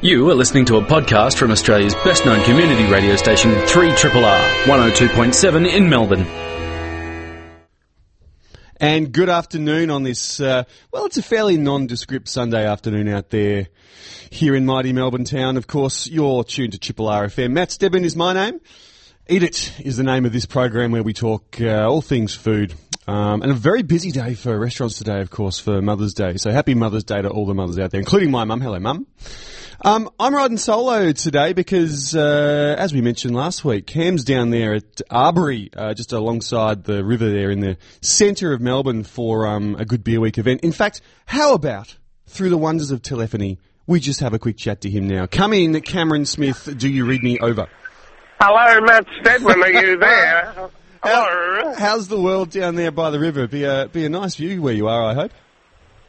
You are listening to a podcast from Australia's best known community radio station, 3RRR, 102.7 in Melbourne. And good afternoon on this, uh, well, it's a fairly nondescript Sunday afternoon out there here in mighty Melbourne town. Of course, you're tuned to Triple R FM. Matt Stedman is my name. Eat It is the name of this program where we talk uh, all things food. Um, and a very busy day for restaurants today, of course, for Mother's Day. So happy Mother's Day to all the mothers out there, including my mum. Hello, mum. Um, I'm riding solo today because, uh, as we mentioned last week, Cam's down there at Arbory, uh, just alongside the river there in the centre of Melbourne for um, a good beer week event. In fact, how about through the wonders of telephony, we just have a quick chat to him now. Come in, Cameron Smith. Do you read me over? Hello, Matt Stedman. Are you there? Hello. How's the world down there by the river? Be a be a nice view where you are, I hope.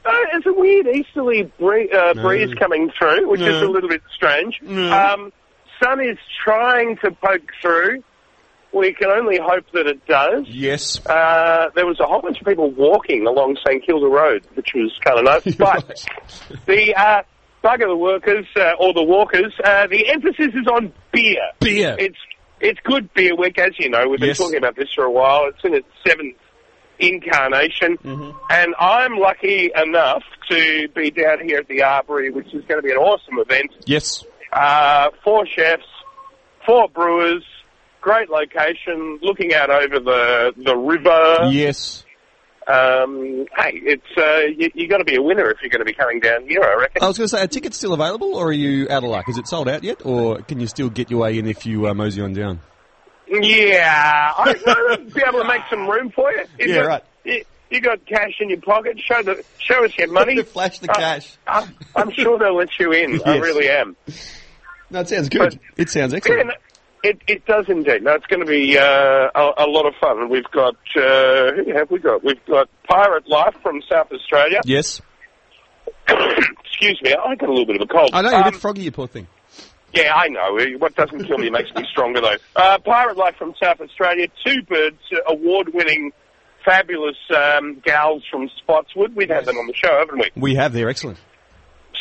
Uh, it's a weird easterly bree- uh, breeze coming through, which is a little bit strange. No. Um, sun is trying to poke through. We can only hope that it does. Yes. Uh, there was a whole bunch of people walking along St Kilda Road, which was kind of nice. But the uh, bug of the workers uh, or the walkers, uh, the emphasis is on beer. Beer. It's it's good beer week, as you know. We've been Yes. talking about this for a while. It's in its seventh incarnation, and I'm lucky enough to be down here at the Arbory, which is going to be an awesome event. Yes. Uh, four chefs, four brewers, great location, looking out over the the river. Yes. Um, hey, it's uh, you, you got to be a winner if you're going to be coming down here. I reckon. I was going to say, are tickets still available, or are you out of luck? Is it sold out yet, or can you still get your way in if you uh, mosey on down? Yeah, I, I'll be able to make some room for you. You Yeah, got, right. You, you got cash in your pocket. Show the show us your money. Flash the Uh, cash. I, I'm sure they'll let you in. I really am. No, it sounds good. but- it sounds Yeah, excellent. no, it it does indeed. No, it's going to be uh, a, a lot of fun. And we've got uh, who have we got? We've got Pirate Life from South Australia. Yes. Excuse me, I got a little bit of a cold. I know you're a Um, bit froggy, you poor thing. Yeah, I know. What doesn't kill me makes me stronger, though. Uh, Pirate Life from South Australia, Two Birds, uh, award-winning, fabulous um, gals from Spotswood. We've had them on the show, haven't we? We have. They're excellent.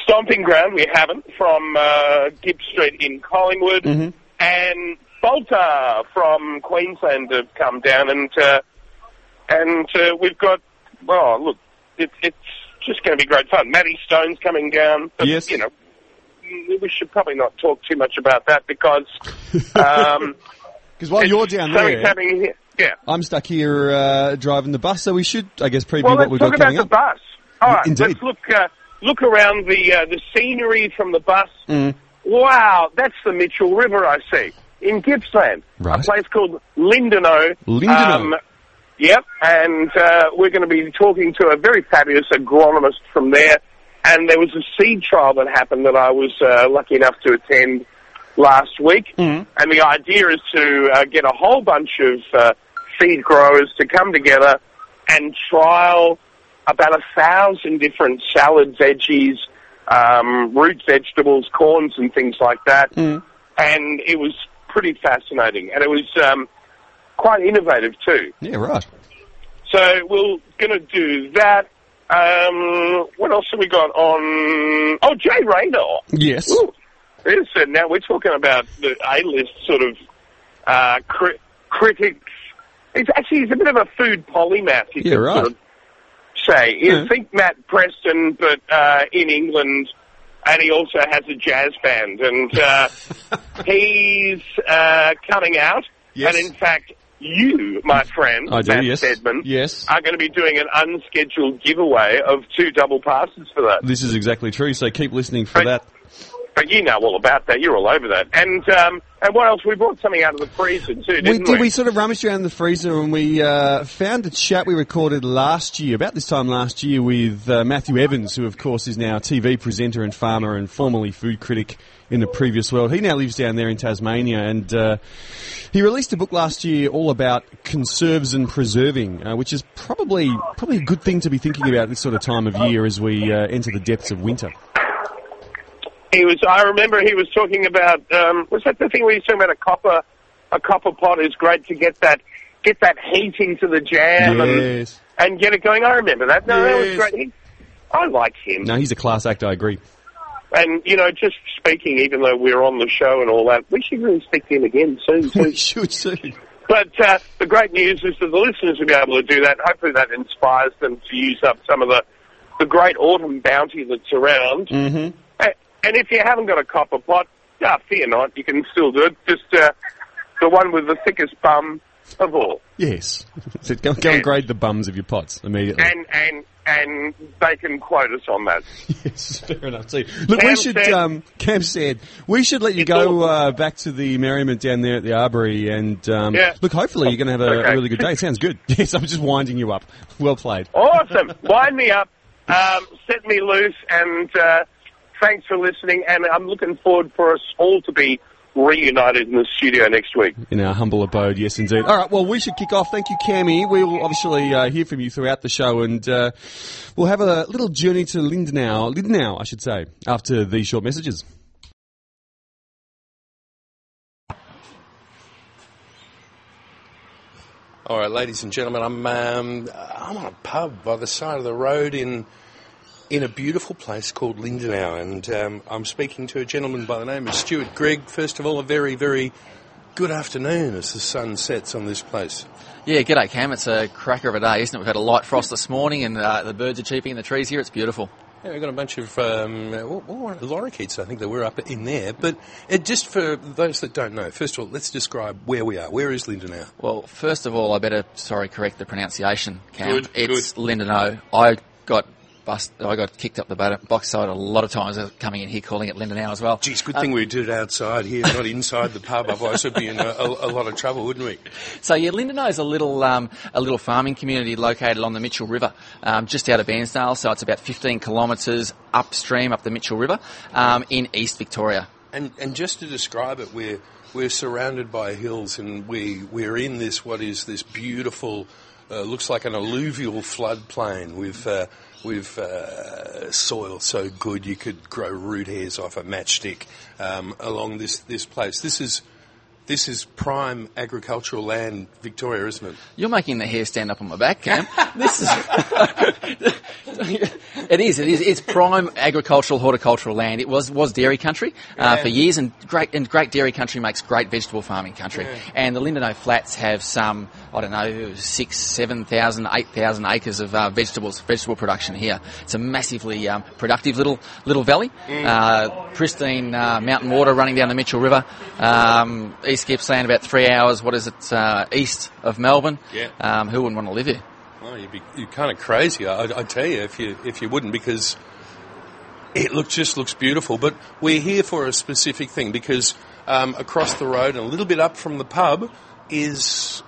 Stomping Ground, we haven't, from uh, Gipps Street in Collingwood. Mm-hmm. And Balter from Queensland have come down, and uh, and uh, we've got, well, look, it, it's just going to be great fun. Matty Stone's coming down. But, Yes. You know, we should probably not talk too much about that because um, Because while you're down there, happening here. Yeah. I'm stuck here uh, driving the bus, so we should, I guess, preview Well, what let's we've talk got about coming the up. bus. All right, Indeed. let's look uh, look around the uh, the scenery from the bus. Mm. Wow, that's the Mitchell River I see in Gippsland, Right. a place called Lindenow. Lindenow. yep, and uh, we're going to be talking to a very fabulous agronomist from there. And there was a seed trial that happened that I was uh, lucky enough to attend last week. Mm. And the idea is to uh, get a whole bunch of uh, seed growers to come together and trial about a thousand different salads, veggies, um, root vegetables, corns, and things like that. Mm. And it was pretty fascinating, and it was um, quite innovative too. Yeah, right. So we're going to do that. Um, what else have we got on? Oh, Jay Rayner. Yes. Ooh, uh, now we're talking about the A-list sort of uh, cri- critics. It's actually he's a bit of a food polymath. You Yeah, right. Sort of say you Yeah. think Matt Preston, but uh, in England, and he also has a jazz band, and uh, he's uh, coming out. Yes. And in fact, you, my friend, I do, Matt yes. Stedman, Yes. are going to be doing an unscheduled giveaway of two double passes for that. This is exactly true, so keep listening for Right. that. But you know all about that. You're all over that. And um, and what else? We brought something out of the freezer too, didn't We we? We sort of rummaged around the freezer and we uh, found a chat we recorded last year, about this time last year, with uh, Matthew Evans, who of course is now a TV presenter and farmer and formerly food critic in the previous world. He now lives down there in Tasmania, and uh, he released a book last year all about conserves and preserving, uh, which is probably probably a good thing to be thinking about this sort of time of year as we uh, enter the depths of winter. He was. I remember he was talking about. Um, was that the thing where he was talking about a copper? A copper pot is great to get that get that heat into the jam and Yes. and get it going. I remember that. No, that was Yes. great. He, I like him. No, he's a class act. I agree. And, you know, just speaking, even though we're on the show and all that, we should really speak to him again soon, too. We should soon. But uh, the great news is that the listeners will be able to do that. Hopefully that inspires them to use up some of the, the great autumn bounty that's around. Mm-hmm. A- And if you haven't got a copper pot, ah, fear not, you can still do it. Just uh, the one with the thickest bum of all. Yes. So go, go and grade the bums of your pots immediately. And, and, and they can quote us on that. yes, fair enough too. Look, we should, said- um, Cam said, we should let you go uh, back to the merriment down there at the Arbory and, um, Yeah. look, hopefully you're going to have a, a really good day. Sounds good. Yes, I'm just winding you up. Well played. Awesome. Wind me up, um, set me loose, and uh, thanks for listening. And I'm looking forward for us all to be reunited in the studio next week. In our humble abode, yes indeed. All right, well, we should kick off. Thank you, Cammy. We will obviously uh, hear from you throughout the show, and uh, we'll have a little journey to Lindenow, Lindenow, I should say, after these short messages. All right, ladies and gentlemen, I'm um, I'm on a pub by the side of the road in in a beautiful place called Lindenow, and um, I'm speaking to a gentleman by the name of Stuart Grigg. First of all, a very very good afternoon as the sun sets on this place. Yeah, g'day Cam. It's a cracker of a day, isn't it? We've had a light frost this morning and uh, the birds are cheeping in the trees here. It's beautiful. Yeah, we've got a bunch of um, what, what were lorikeets, I think that were up in there. But it, just for those that don't know, first of all, let's describe where we are. Where is Lindenow? Well, first of all, I better, sorry, correct the pronunciation, Cam. Good, it's Lindenow. I got bust, I got kicked up the butt- box side a lot of times uh, coming in here calling it Lindenow as well. Geez, good thing we did it outside here, not inside the pub. Otherwise, we'd be in a, a, a lot of trouble, wouldn't we? So yeah, Lindenow is a little um, a little farming community located on the Mitchell River, um, just out of Bairnsdale. So it's about 15 kilometres upstream up the Mitchell River um, in East Victoria. And and just to describe it, we're we're surrounded by hills, and we we're in this what is this beautiful, uh, looks like an alluvial floodplain with. Uh, with uh, soil so good you could grow root hairs off a matchstick um, along this, this place. This is this is prime agricultural land, Victoria, isn't it? You're making the hair stand up on my back, Cam. this is. it is. It is. It's prime agricultural, horticultural land. It was was dairy country uh, for years, and great and great dairy country makes great vegetable farming country. And the Lindenow Flats have some, I don't know, six, seven thousand, eight thousand acres of uh, vegetables, vegetable production here. It's a massively um, productive little little valley. Uh, pristine uh, mountain water running down the Mitchell River. Um, East Gippsland, about three hours. What is it? Uh, east of Melbourne. Yeah. Um, who wouldn't want to live here? Well, you'd be you're kind of crazy. I, I tell you, if you if you wouldn't, because it look just looks beautiful. But we're here for a specific thing because um, across the road and a little bit up from the pub is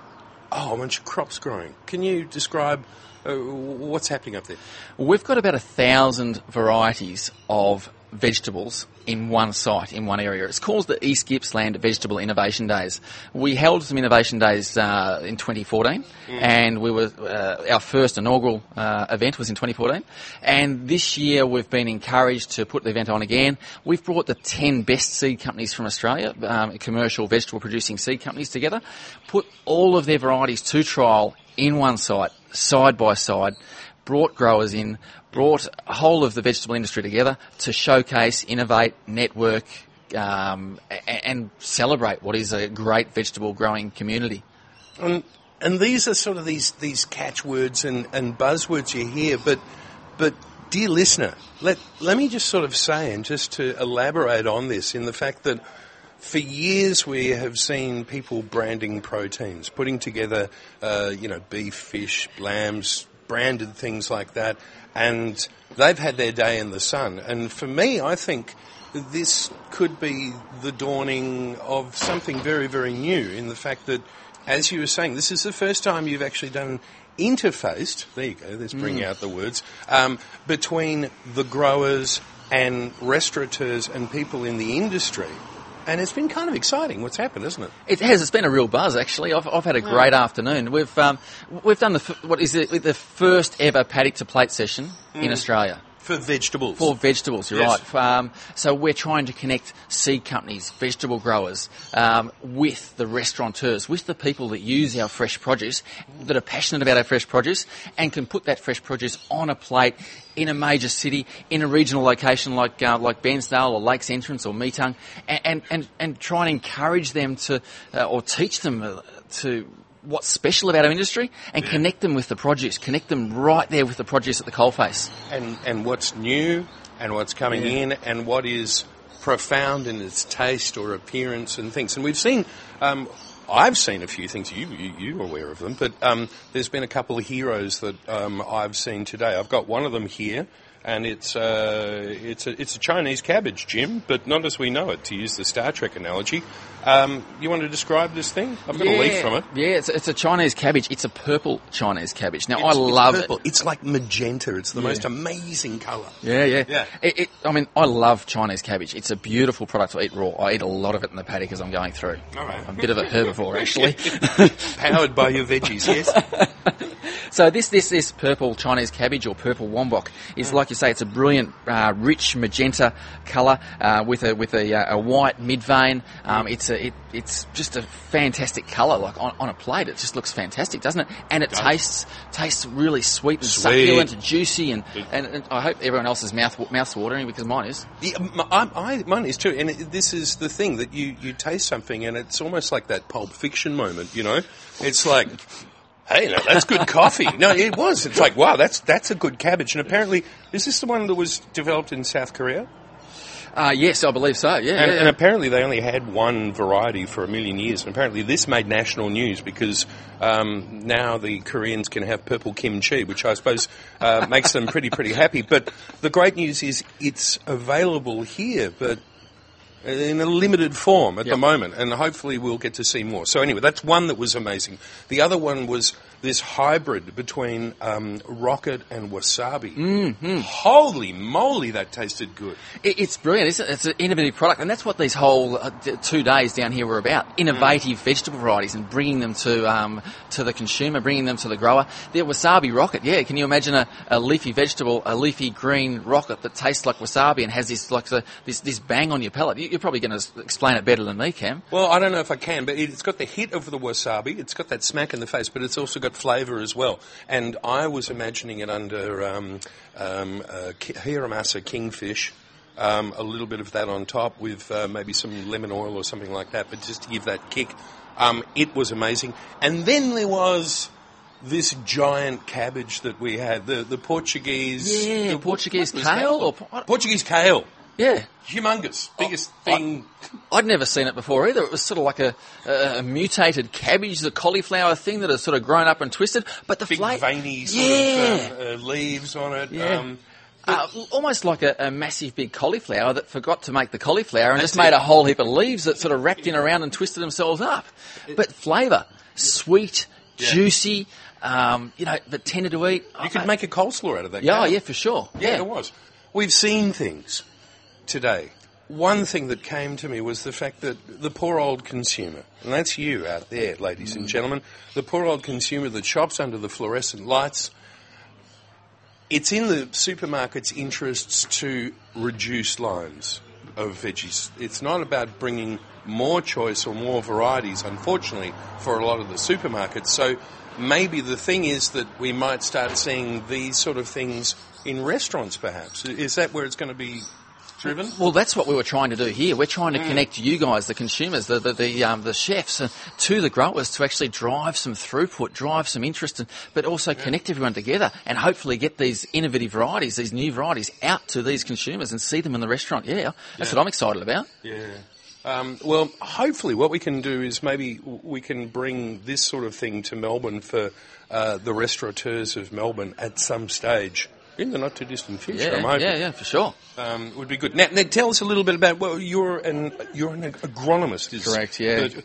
oh a bunch of crops growing. Can you describe uh, what's happening up there? We've got about a thousand varieties of vegetables in one site, in one area. It's called the East Gippsland Vegetable Innovation Days. We held some innovation days uh, in 2014, and we were uh, our first inaugural uh, event was in 2014. And this year we've been encouraged to put the event on again. We've brought the 10 best seed companies from Australia, um, commercial vegetable producing seed companies together, put all of their varieties to trial in one site, side by side, brought growers in, brought a whole of the vegetable industry together to showcase, innovate, network, um, and celebrate what is a great vegetable growing community. And and these are sort of these these catchwords and, and buzzwords you hear, but but dear listener, let let me just sort of say and just to elaborate on this in the fact that for years we have seen people branding proteins, putting together uh, you know beef, fish, lambs, branded things like that, and they've had their day in the sun. And for me, I think this could be the dawning of something very, very new in the fact that, as you were saying, this is the first time you've actually done interfaced, there you go, let's bring out the words, um, between the growers and restaurateurs and people in the industry. And it's been kind of exciting what's happened, isn't it? It has. It's been a real buzz, actually. I've, I've had a great afternoon. We've um, we've done the what is it, the first ever paddock to plate session in Australia. For vegetables. For vegetables, you're Yes. right. Um, so we're trying to connect seed companies, vegetable growers, um, with the restaurateurs, with the people that use our fresh produce, that are passionate about our fresh produce, and can put that fresh produce on a plate in a major city, in a regional location like uh, like Bairnsdale or Lakes Entrance or Metung, and and, and, and try and encourage them to, uh, or teach them uh, to what's special about our industry and connect them with the produce, connect them right there with the produce at the coalface. and and what's new and what's coming in and what is profound in its taste or appearance and things. And we've seen, um, I've seen a few things. You you you're aware of them, but um, there's been a couple of heroes that um, I've seen today. I've got one of them here. And it's uh, it's a it's a Chinese cabbage, Jim, but not as we know it. To use the Star Trek analogy, um, you want to describe this thing? I've got a leaf from it. Yeah, it's, it's a Chinese cabbage. It's a purple Chinese cabbage. Now, It's- I it's love purple. it. It's like magenta. It's the most amazing colour. Yeah, yeah. Yeah. It, it, I mean, I love Chinese cabbage. It's a beautiful product to eat raw. I eat a lot of it in the paddock as I'm going through. All right. I'm a bit of a herbivore, actually. Powered by your veggies, yes. So this, this, this purple Chinese cabbage or purple wombok is, like you say, it's a brilliant, uh, rich magenta colour uh, with a with a, uh, a white mid vein. Um, it's a it, it's just a fantastic colour. Like on, on a plate, it just looks fantastic, doesn't it? And it tastes tastes really sweet and Sweet. succulent and juicy. And, and, and I hope everyone else's mouth mouth's watering because mine is. Yeah, m- I, I, mine is too, and it, this is the thing that you, you taste something, and it's almost like that Pulp Fiction moment. You know, it's like, hey, no, that's good coffee. No, it was. It's like, wow, that's that's a good cabbage. And apparently, is this the one that was developed in South Korea? Uh, yes, I believe so. Yeah, And, yeah, and apparently, they only had one variety for a million years. And apparently, this made national news because um, now the Koreans can have purple kimchi, which I suppose uh, makes them pretty pretty happy. But the great news is it's available here, but in a limited form at the moment, and hopefully we'll get to see more. So anyway, that's one that was amazing. The other one was this hybrid between um, rocket and wasabi. Mm-hmm. Holy moly, that tasted good. It, it's brilliant. It's, it's an innovative product, and that's what these whole uh, two days down here were about: innovative vegetable varieties and bringing them to um, to the consumer, bringing them to the grower. The wasabi rocket, yeah. Can you imagine a, a leafy vegetable, a leafy green rocket that tastes like wasabi and has this like the, this this bang on your palate? You, you're probably going to explain it better than me, Cam. Well, I don't know if I can, but it's got the hit of the wasabi. It's got that smack in the face, but it's also got flavour as well. And I was imagining it under um, um, uh, Hiramasa kingfish. Um, a little bit of that on top with uh, maybe some lemon oil or something like that, but just to give that kick. Um, it was amazing. And then there was this giant cabbage that we had, the, the Portuguese... Yeah, the- Portuguese what was that kale or Portuguese kale. Yeah. Humongous. Biggest I- thing. I'd never seen it before either. It was sort of like a, a, a mutated cabbage, the cauliflower thing that has sort of grown up and twisted. But the big flavor, veiny sort yeah, of uh, uh, leaves on it. Yeah. Um, uh, almost like a, a massive big cauliflower that forgot to make the cauliflower and That's just made it. a whole heap of leaves that sort of wrapped in around and twisted themselves up. But flavour, sweet, Yeah. juicy, um, you know, but tender to eat. you could make a coleslaw out of that. yeah, oh, yeah, for sure. yeah, it was. We've seen things today. One thing that came to me was the fact that the poor old consumer, and that's you out there, ladies and gentlemen, the poor old consumer that shops under the fluorescent lights. It's in the supermarket's interests to reduce lines of veggies. It's not about bringing more choice or more varieties, unfortunately, for a lot of the supermarkets. So maybe the thing is that we might start seeing these sort of things in restaurants, perhaps. Is that where it's going to be driven? Well, that's what we were trying to do here. We're trying to connect you guys, the consumers, the the the, um, the chefs, uh, to the growers to actually drive some throughput, drive some interest, and, but also connect everyone together and hopefully get these innovative varieties, these new varieties, out to these consumers and see them in the restaurant. Yeah, that's what I'm excited about. Yeah. Um, well, hopefully, what we can do is maybe we can bring this sort of thing to Melbourne for uh, the restaurateurs of Melbourne at some stage in the not too distant future. I'm Yeah, hoping. yeah, yeah, for sure. Um, would be good. Now, now, tell us a little bit about. Well, you're an you're an agronomist, is Correct, yeah. but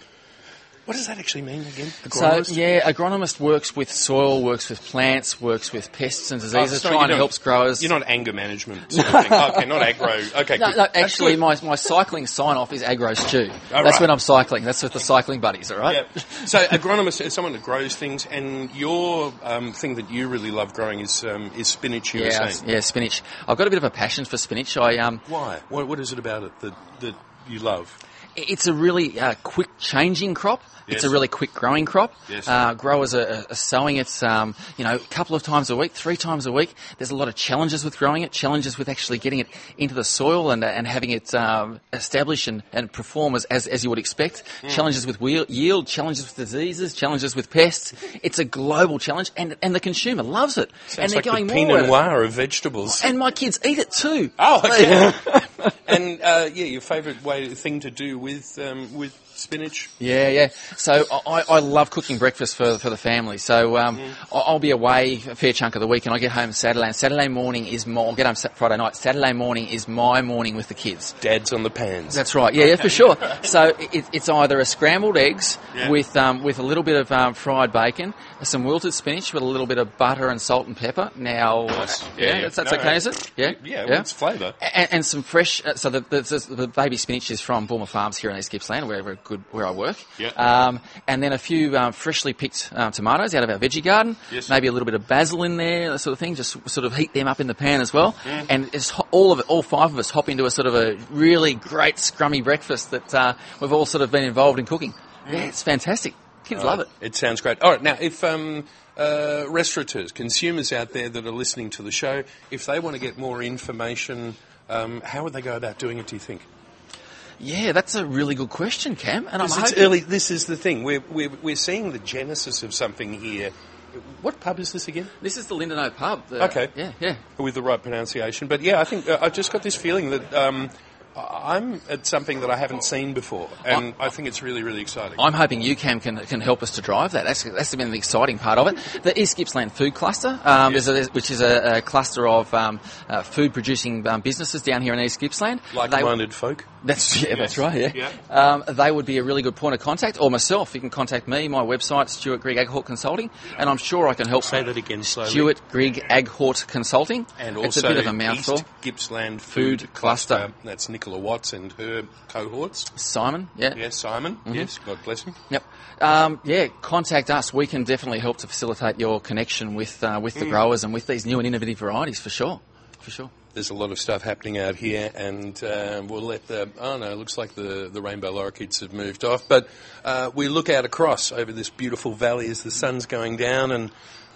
What does that actually mean again? So yeah, agronomist works with soil, works with plants, works with pests and Oh, diseases, so trying to help growers. You're not anger management. Sort of thing. okay, not agro. Okay, No, good. no, actually, my, my cycling sign off is agro stew. Oh, That's right. when I'm cycling. That's with the cycling buddies, all right? Yeah. So agronomist is someone that grows things, and your um, thing that you really love growing is um, is spinach. You were Yeah, saying. yeah, spinach. I've got a bit of a passion for spinach. I um, Why? What, what is it about it that that you love? It's a really uh, quick changing crop. It's a really quick growing crop. Yes. Uh, growers are, are sowing it, um, you know, a couple of times a week, three times a week. There's a lot of challenges with growing it, challenges with actually getting it into the soil and, and having it um, establish and, and perform as, as, as you would expect. Mm. Challenges with wheel, yield, challenges with diseases, challenges with pests. It's a global challenge, and, and the consumer loves it. and Sounds they're like going the more. Pinot. Noir of vegetables. And my kids eat it too. Oh, okay. and uh, yeah, your favourite way thing to do with um, with spinach? Yeah, yeah. So I, I love cooking breakfast for, for the family. So um, I- I'll be away a fair chunk of the week, and I get home Saturday. And Saturday morning is my. I'll get home Friday night. Saturday morning is my morning with the kids. Dad's on the pans. That's right. Yeah, yeah, for sure. So it, it's either a scrambled eggs Yeah. with um, with a little bit of um, fried bacon, some wilted spinach with a little bit of butter and salt and pepper. Now, Nice. yeah, Yeah, yeah. that's, that's No, okay, is it? Yeah, yeah, well, it's flavour. and, and some fresh. Uh, so the, the, the baby spinach is from Bulmer Farms here in East Gippsland, where we're good where I work. Yeah. Um, and then a few um, freshly picked um, tomatoes out of our veggie garden. Yes. Maybe a little bit of basil in there, that sort of thing. Just sort of heat them up in the pan as well. Mm. And it's all of it, all five of us hop into a sort of a really great scrummy breakfast that uh, we've all sort of been involved in cooking. Mm. Yeah, it's fantastic. Kids love it. It sounds great. All right, now if um, uh, restaurateurs, consumers out there that are listening to the show, if they want to get more information, um, how would they go about doing it? Do you think? Yeah, that's a really good question, Cam. And I'm hoping- early. This is the thing. We're, we're we're seeing the genesis of something here. What pub is this again? This is the Lindenow pub. The- Okay. Yeah, yeah. with the right pronunciation. But yeah, I think uh, I've just got this feeling that um, I- I'm at something that I haven't seen before, and I think it's really, really exciting. I'm hoping UCAM can can help us to drive that. That's that's been the exciting part of it. The East Gippsland Food Cluster, um, is a, which is a, a cluster of um, uh, food producing um, businesses down here in East Gippsland. Like-minded folk. That's yeah, that's right. Yeah, Yeah. Um, they would be a really good point of contact, or myself. You can contact me. My website, Stuart Grigg Aghort Consulting, and I'm sure I can help. Say that again slowly. Stuart Grigg Aghort Consulting. And it's also a bit of a mouthful. East Gippsland Food, Food Cluster. That's Nicola Watts and her cohorts. Simon, yeah. Yes, Simon. Mm-hmm. Yes, God bless him. Yep. Um, yeah, contact us. We can definitely help to facilitate your connection with uh, with Mm. the growers and with these new and innovative varieties for sure. For sure. There's a lot of stuff happening out here, and uh, we'll let the. Oh no, it looks like the, the rainbow lorikeets have moved off. But uh, we look out across over this beautiful valley as the sun's going down, and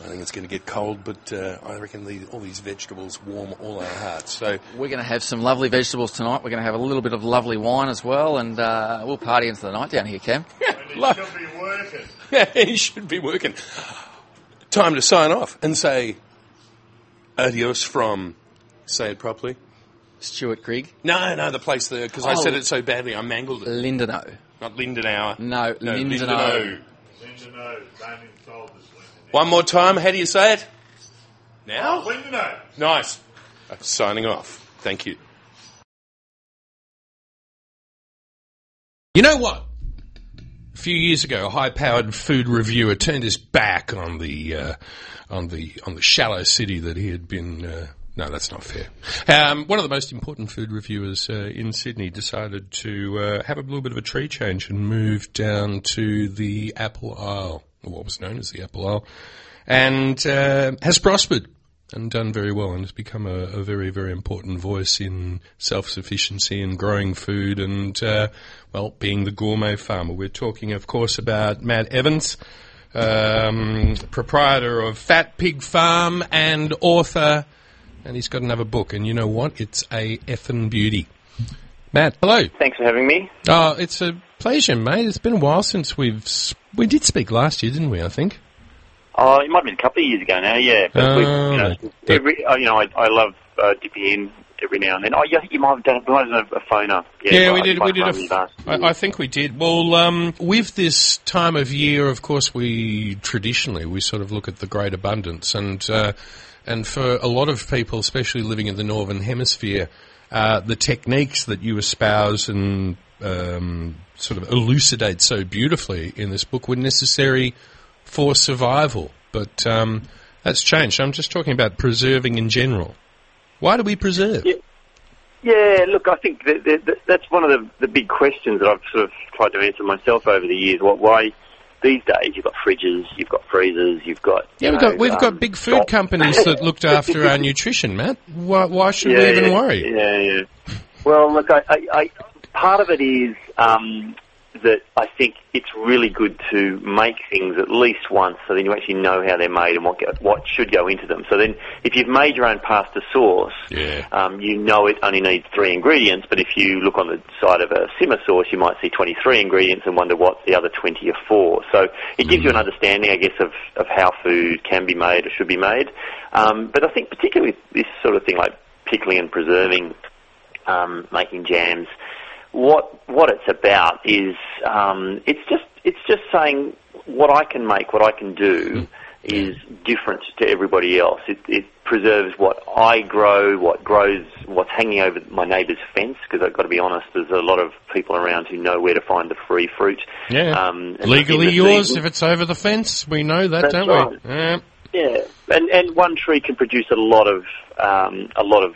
I think it's going to get cold, but uh, I reckon these, all these vegetables warm all our hearts. So We're going to have some lovely vegetables tonight. We're going to have a little bit of lovely wine as well, and uh, we'll party into the night down here, Cam. he Lo- he should be working. Time to sign off and say adios from. Say it properly. Stuart Grigg, No, no, the place there because I Oh. said it so badly, I mangled it. Lindenow. Not Lindenauer. No, no Lindenow. Lindenow. One more time. How do you say it? Now. Nice. Uh, signing off. Thank you. You know what? A few years ago, a high-powered food reviewer turned his back on the uh, on the on the shallow city that he had been. Uh, no, that's not fair. Um, one of the most important food reviewers uh, in Sydney decided to uh, have a little bit of a tree change and move down to the Apple Isle, or what was known as the Apple Isle, and uh, has prospered and done very well and has become a, a very, very important voice in self-sufficiency and growing food and, uh, well, being the gourmet farmer. We're talking, of course, about Matt Evans, um, proprietor of Fat Pig Farm and author, and he's got another book. And you know what? It's a effing beauty. Matt, hello. Thanks for having me. Oh, it's a pleasure, mate. It's been a while since we've we did speak last year, didn't we? I think. Oh, it might have been a couple of years ago now, yeah. But we, you know, Oh, every, uh, you know, I, I love uh, dipping in every now and then. Oh, yeah, you might have done, we might have done a, a phone up. Yeah, but we did. We did. can't A remember last f- I. I think we did. Well, um, with this time of year, of course, we traditionally we sort of look at the great abundance, and uh, and for a lot of people, especially living in the northern hemisphere, uh, the techniques that you espouse and um, sort of elucidate so beautifully in this book were necessary for survival. But um, that's changed. I'm just talking about preserving in general. Why do we preserve? Yeah. Yeah, look, I think that, that, that, that's one of the, the big questions that I've sort of tried to answer myself over the years. What, why these days you've got fridges, you've got freezers, you've got Yeah, we've know, got we've um, got big food companies that looked after our nutrition, Matt. Why, why should we even yeah, worry? Yeah, yeah. Well, look, I, I, I part of it is um, that I think it's really good to make things at least once, so then you actually know how they're made and what go, what should go into them. So then, if you've made your own pasta sauce, Yeah. um, you know it only needs three ingredients. But if you look on the side of a simmer sauce, you might see 23 ingredients and wonder what the other 20 are for. So it gives you an understanding, I guess, of, of how food can be made or should be made. Um, but I think particularly with this sort of thing like pickling and preserving, um, making jams, what what it's about is um, it's just it's just saying what I can make, what I can do is different to everybody else. It, it preserves what I grow, what grows, what's hanging over my neighbour's fence. Because I've got to be honest, there's a lot of people around who know where to find the free fruit. Yeah. Um, Legally yours season- if it's over the fence. We know that, That's don't right. we? Yeah. yeah, and and one tree can produce a lot of um, a lot of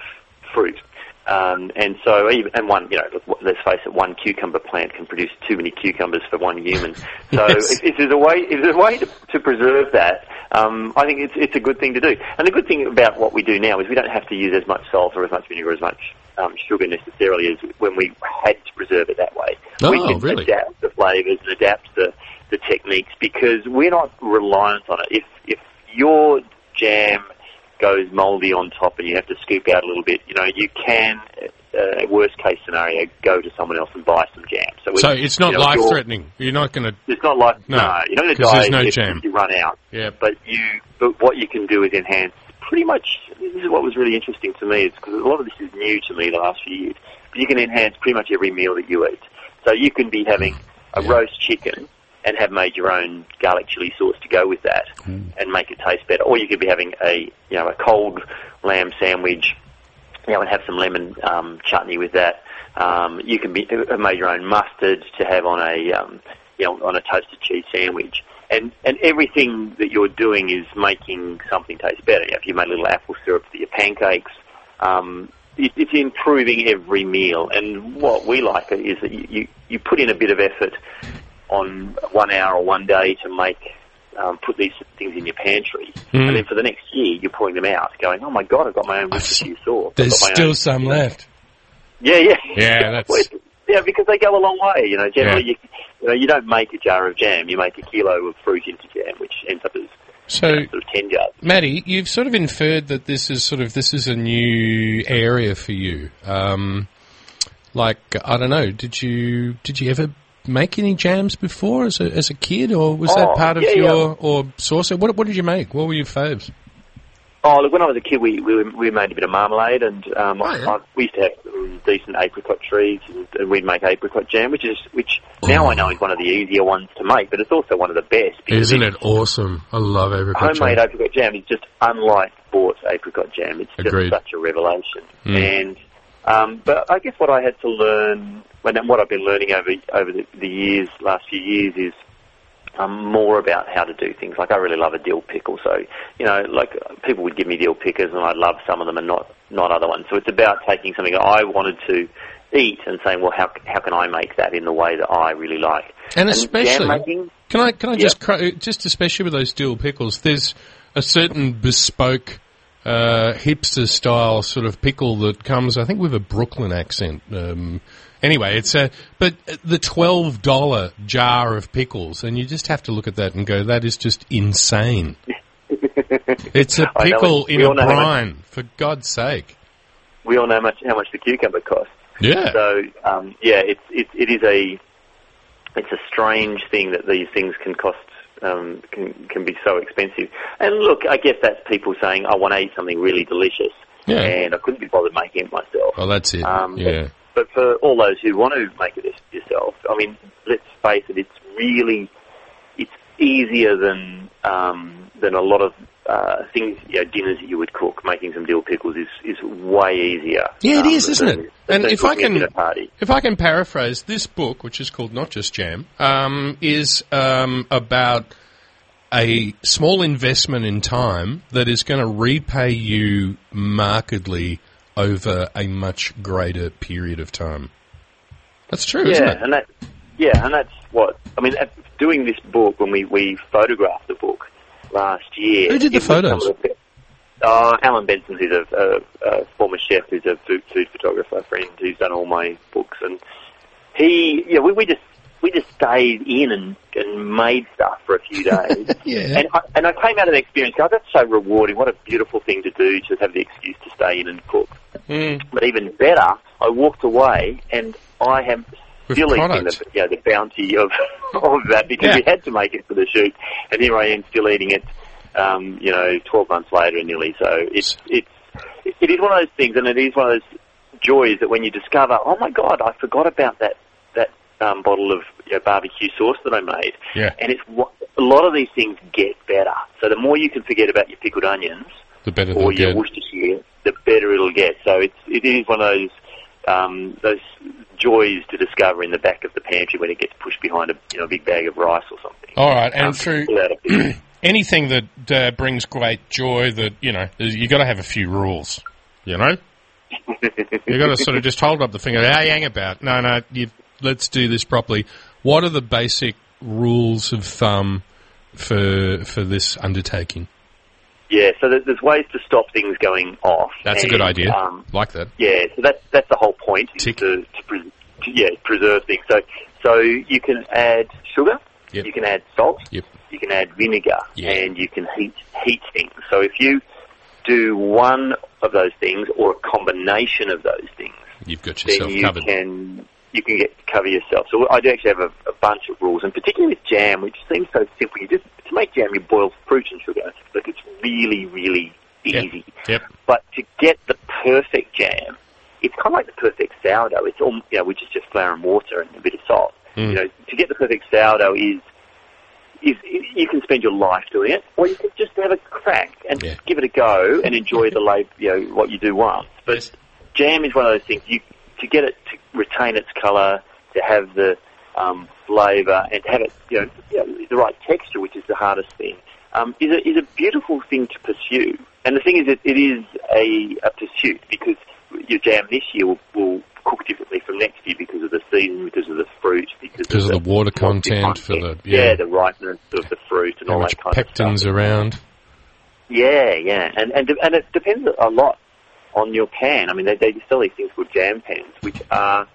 fruit, um, and so even and one you know let's face it, one cucumber plant can produce too many cucumbers for one human. So Yes. if, if there's a way if there's a way to, to preserve that, um, I think it's it's a good thing to do. And the good thing about what we do now is we don't have to use as much salt or as much vinegar or as much um, sugar necessarily as when we had to preserve it that way. we Oh, can really? adapt the flavours and adapt the the techniques because we're not reliant on it. If if your jam goes mouldy on top and you have to scoop out a little bit, you know, you can, uh, worst case scenario, go to someone else and buy some jam. So, So it's not you know, life you're- threatening. You're not going to. It's not like No, no, you're not going to die there's no if jam. you run out. Yeah. But you, but what you can do is enhance. Pretty much, this is what was really interesting to me. Is because a lot of this is new to me the last few years. But you can enhance pretty much every meal that you eat. So you can be having a roast chicken and have made your own garlic chili sauce to go with that and make it taste better. Or you could be having a you know a cold lamb sandwich, you know, and have some lemon um, chutney with that. Um, you can be have made your own mustard to have on a um, you know on a toasted cheese sandwich. And and everything that you're doing is making something taste better. You know, if you made a little apple syrup for your pancakes, um, it, it's improving every meal. And what we like is that you, you, you put in a bit of effort on one hour or one day to make um, put these things in your pantry, Mm. and then for the next year you're pulling them out, going, "Oh my god, I've got my own Worcestershire sauce." There's still own- some left. Yeah, yeah, Yeah, that's- yeah, because they go a long way. You know, generally you, you know you don't make a jar of jam, you make a kilo of fruit into jam, which ends up as So, sort of ten jars. Maddie, you've sort of inferred that this is sort of this is a new area for you. Um, like I don't know, did you did you ever make any jams before as a as a kid, or was that Oh, part of yeah, your or sauce? What what did you make? What were your faves? Oh, look, when I was a kid, we we, we made a bit of marmalade, and um, Oh, yeah. I, we used to have decent apricot trees, and, we'd make apricot jam, which is which now I know is one of the easier ones to make, but it's also one of the best. because Isn't it awesome? I love apricot homemade jam. apricot jam is just unlike bought apricot jam. It's just Agreed. such a revelation. Mm. And um, but I guess what I had to learn, and what I've been learning over over the, the years, last few years, is um, more about how to do things. Like I really love a dill pickle, so you know, like people would give me dill pickers, and I'd love some of them and not not other ones. So it's about taking something that I wanted to eat and saying, well, how how can I make that in the way that I really like? And jam especially, making, can I can I Yeah. just cr- just especially with those dill pickles, there's a certain bespoke uh, hipster style sort of pickle that comes, I think, with a Brooklyn accent. Um, anyway, it's a but the twelve dollar jar of pickles, and you just have to look at that and go, that is just insane. it's a pickle in a how much- brine, for God's sake. we all know how much how much the cucumber costs. Yeah. So um, yeah, it's it, it is a it's a strange thing that these things can cost um, can can be so expensive. And look, I guess that's people saying I want to eat something really delicious, Yeah. and I couldn't be bothered making it myself. Well, that's it. Um, yeah. But for all those who want to make it yourself, I mean, let's face it, it's really it's easier than um, than a lot of uh, things, you know, dinners that you would cook, making some dill pickles is, is way easier. Yeah, it um, is, isn't than- it? than And if I can, if I can paraphrase, this book, which is called Not Just Jam, um, is um, about a small investment in time that is going to repay you markedly over a much greater period of time. That's true, isn't Yeah, it? and that, yeah, and that's what I mean. Doing this book when we we photographed the book last year. Who did the it was some photos? the- Uh, Alan Benson, who's a, a, a former chef, who's a food, food photographer friend, who's done all my books, and he, yeah, we, we just we just stayed in and, and made stuff for a few days. Yeah. And I, and I came out of the experience, God, that's so rewarding. What a beautiful thing to do, to have the excuse to stay in and cook. Mm. But even better, I walked away and I With still eating the, you know, the bounty of, of that because Yeah. we had to make it for the shoot. And here I am still eating it, um, you know, 12 months later nearly. So it's, it's, it is one of those things and it is one of those joys that when you discover, oh my God, I forgot about that, that um, bottle of you know, barbecue sauce that I made. Yeah. And it's a lot of these things get better. So the more you can forget about your pickled onions, The better or your get. Worcestershire, the better it'll get. So it's it is one of those um, those joys to discover in the back of the pantry when it gets pushed behind a you know big bag of rice or something. All right, and Um, through pull out a bit. anything that uh, brings great joy, that you know, you got to have a few rules. You know, you got to sort of just hold up the finger. Hey, hang about. No, no. You, let's do this properly. What are the basic rules of thumb for for this undertaking? Yeah, so there's, ways to stop things going off. That's a good idea. Um, like that. Yeah, so that's that's the whole point is to, to, pres- to yeah preserve things. So so you can add sugar, Yep. you can add salt, Yep. you can add vinegar, Yeah. and you can heat heat things. So if you do one of those things or a combination of those things, You've got then yourself you covered. can you can get cover yourself. So I do actually have a, a bunch of rules, and particularly with jam, which seems so simple. You just to make jam, you boil fruit and sugar. Like it's really really Yep. easy. Yep. But to get the perfect jam, it's kind of like the perfect sourdough. It's all you know, which is just flour and water and a bit of salt. Mm. You know, to get the perfect sourdough is is you can spend your life doing it, or you can just have a crack and Yeah. give it a go and enjoy the lab, you know, what you do once. But Yes. jam is one of those things you to get it to retain its colour, to have the um, flavour, and to have it, you know, you know, the right texture, which is the hardest thing, um, is a is a beautiful thing to pursue. And the thing is, that it is a, a pursuit because your jam this year will, will cook differently from next year because of the season, because of the fruit, because, Because of the water content for the- yeah. yeah. the ripeness of the fruit and How all much that kind of pectins stuff. around? Yeah, yeah, and and and it depends a lot on your pan. I mean, they, they sell these things called jam pans, which are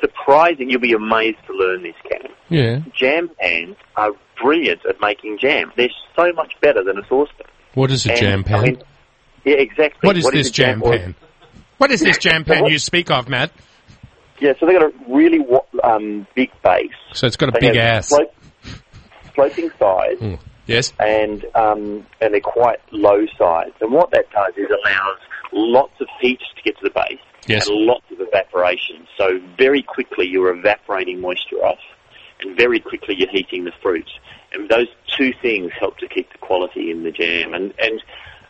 surprising. You'll be amazed to learn this, Cam. Yeah. Jam pans are brilliant at making jam. They're so much better than a saucepan. What is a And, jam pan? I mean, yeah, exactly. what is this a jam or- pan? What is this jam pan you speak of, Matt? Yeah, so they've got a really um, big base. So it's got a They big ass. slope- sloping sides. Mm. Yes. and um, and they're quite low sides. And what that does is allows lots of heat to get to the base Yes. and lots of evaporation. So very quickly you're evaporating moisture off, and very quickly you're heating the fruit. And those two things help to keep the quality in the jam. And and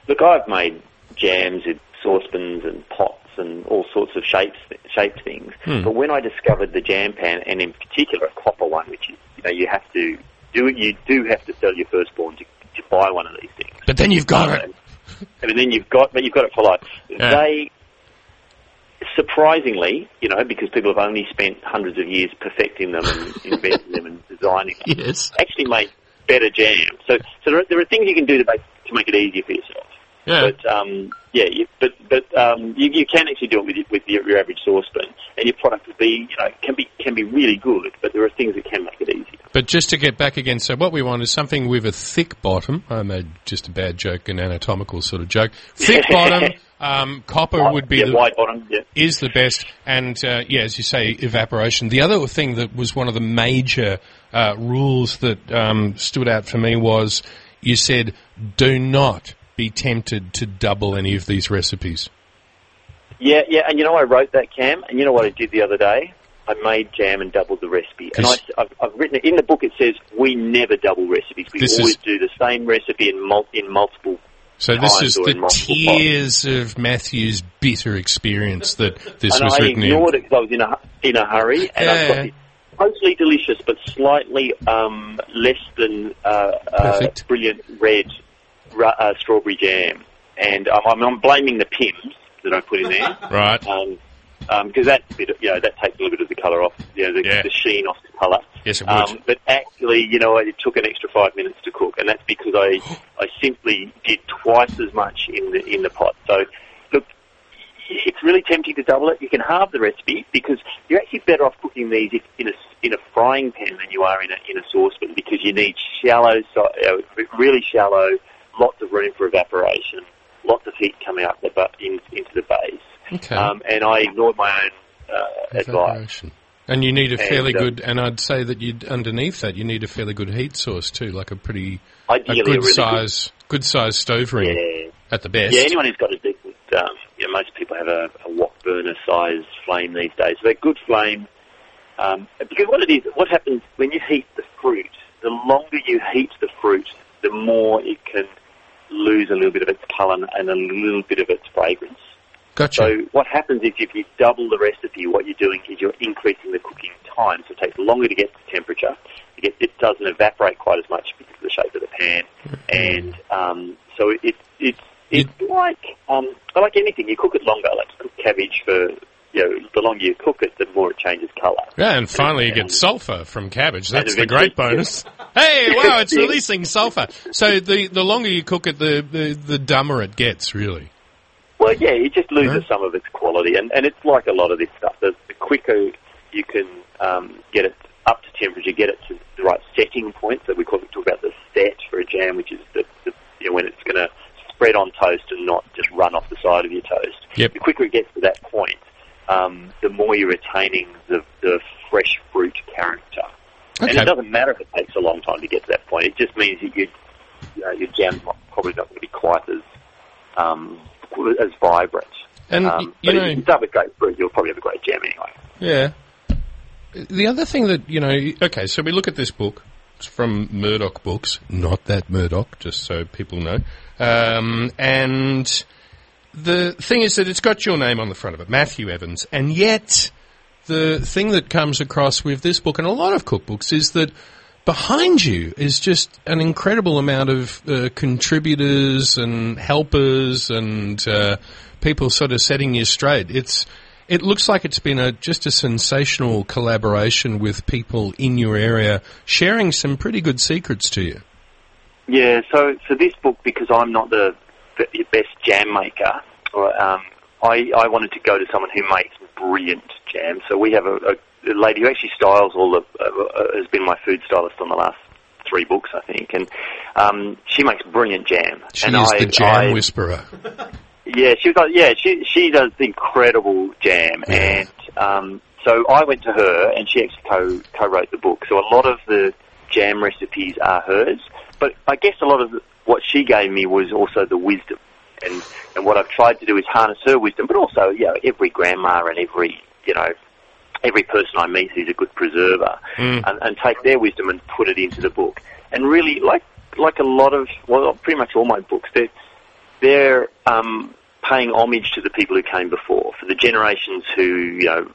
look, I've made jams in saucepans and pots and all sorts of shapes shaped things. Hmm. But when I discovered the jam pan, and in particular a copper one, which is you know you have to do you do have to sell your firstborn to, to buy one of these things. But then you've got it. And, then you've got, but you've got it for life. Yeah. They, surprisingly, you know, because people have only spent hundreds of years perfecting them and inventing them and designing them, Yes. actually make better jam. So, so there are, there are things you can do to make to make it easier for yourself. Yeah. But um, yeah, you, but but um, you, you can actually do it with your, with your, your average saucepan, and your product will be you know can be can be really good. But there are things that can make it easier. But just to get back again, so what we want is something with a thick bottom. I made just a bad joke, an anatomical sort of joke. Thick bottom, um, copper would be yeah, the, bottom. Yeah. is the best. And uh, yeah, as you say, evaporation. The other thing that was one of the major uh, rules that um, stood out for me was you said, do not be tempted to double any of these recipes. Yeah, yeah, and you know I wrote that, Cam, and you know what I did the other day? I made jam and doubled the recipe. And I, This- have I've written it in the book. It says we never double recipes. We always is- do the same recipe in, mul- in multiple. So this is the tears of Matthew's bitter experience that this and was I written ignored in. it because I was in a in a hurry, and I've got Yeah. totally delicious, but slightly um, less than uh, uh, brilliant red uh, strawberry jam. And um, I'm, I'm blaming the Pimm's that I put in there. Right. Um, um, because that bit, of- you know, that takes a little bit of the colour off, you know, the, Yeah. the sheen off the colour. Yes, it would. Um, but actually, you know, it took an extra five minutes to cook, and that's because I I simply did twice as much in the in the pot. So, look, it's really tempting to double it. You can halve the recipe because you're actually better off cooking these in a in a frying pan than you are in a in a saucepan because you need shallow, so, uh, really shallow, lots of room for evaporation, lots of heat coming up the bu- in, into the base. Okay. Um, and I ignored my own uh, advice. Evaporation. And you need a And, fairly uh, good, and I'd say that you underneath that you need a fairly good heat source too, like a pretty a good really size, good size stove ring Yeah. at the best. Yeah, anyone who's got a decent, um, you know, most people have a, a wok burner size flame these days. So they're good flame. Um, because what it is, what happens when you heat the fruit, the longer you heat the fruit, the more it can lose a little bit of its colour and a little bit of its fragrance. Gotcha. So what happens is if you double the recipe, what you're doing is you're increasing the cooking time. So it takes longer to get to temperature. Get, it doesn't evaporate quite as much because of the shape of the pan. And um, so it, it, it's like, um, like anything, you cook it longer. Like you cook cabbage for, you know, the longer you cook it, the more it changes colour. yeah, and finally you get sulfur from cabbage. That's the great bonus. Hey, wow, it's releasing sulfur. So the the longer you cook it, the the, the dumber it gets, really. Well, yeah, it just loses Huh? some of its quality, and, and it's like a lot of this stuff. The, the quicker you can um, get it up to temperature, get it to the right setting point. So we call, talk about the set for a jam, which is the, the you know when it's going to spread on toast and not just run off the side of your toast. Yep. The quicker it gets to that point, um, the more you're retaining the, the fresh fruit character. And it doesn't matter if it takes a long time to get to that point. It just means that you, you know, your jam's probably not going to be quite as um, as vibrant. And, um, you but know- if you start with grapefruit, you'll probably have a great jam anyway. Yeah. The other thing that, you know, okay, so we look at this book. It's from Murdoch Books, not that Murdoch, just so people know. Um, and the thing is that it's got your name on the front of it, Matthew Evans, and yet the thing that comes across with this book and a lot of cookbooks is that behind you is just an incredible amount of uh, contributors and helpers and uh, people sort of setting you straight. It's it looks like it's been a just a sensational collaboration with people in your area sharing some pretty good secrets to you. Yeah, so so this book, because I'm not the, the best jam maker, or, um, I I wanted to go to someone who makes brilliant jam. So we have a, a, lady who actually styles all the uh, uh, has been my food stylist on the last three books, I think, and um, she makes brilliant jam. She and is I, the jam I, whisperer. Yeah, she does. Yeah, she she does incredible jam, and um, so I went to her, and she actually co co wrote the book. So a lot of the jam recipes are hers, but I guess a lot of the, what she gave me was also the wisdom, and and what I've tried to do is harness her wisdom, but also you know every grandma and every you know every person I meet who's a good preserver, and, and take their wisdom and put it into the book. And really, like like a lot of well, pretty much all my books, they're they're um, paying homage to the people who came before. For the generations who, you know,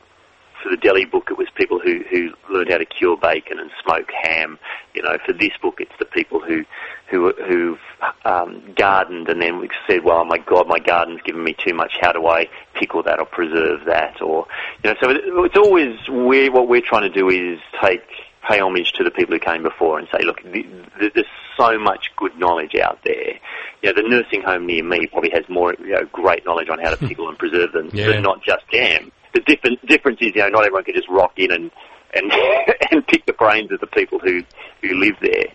for the Deli book, it was people who, who learned how to cure bacon and smoke ham. You know, for this book, it's the people who, who, who've um, gardened and then said, well, my God, my garden's given me too much. How do I pickle that or preserve that? Or, you know, so it, it's always, we what we're trying to do is take, pay homage to the people who came before and say, look, th- th- there's so much good knowledge out there. You know, the nursing home near me probably has more, you know, great knowledge on how to pickle and preserve than, Yeah. than not just jam. The different difference is, you know, not everyone can just rock in and and and pick the brains of the people who who live there.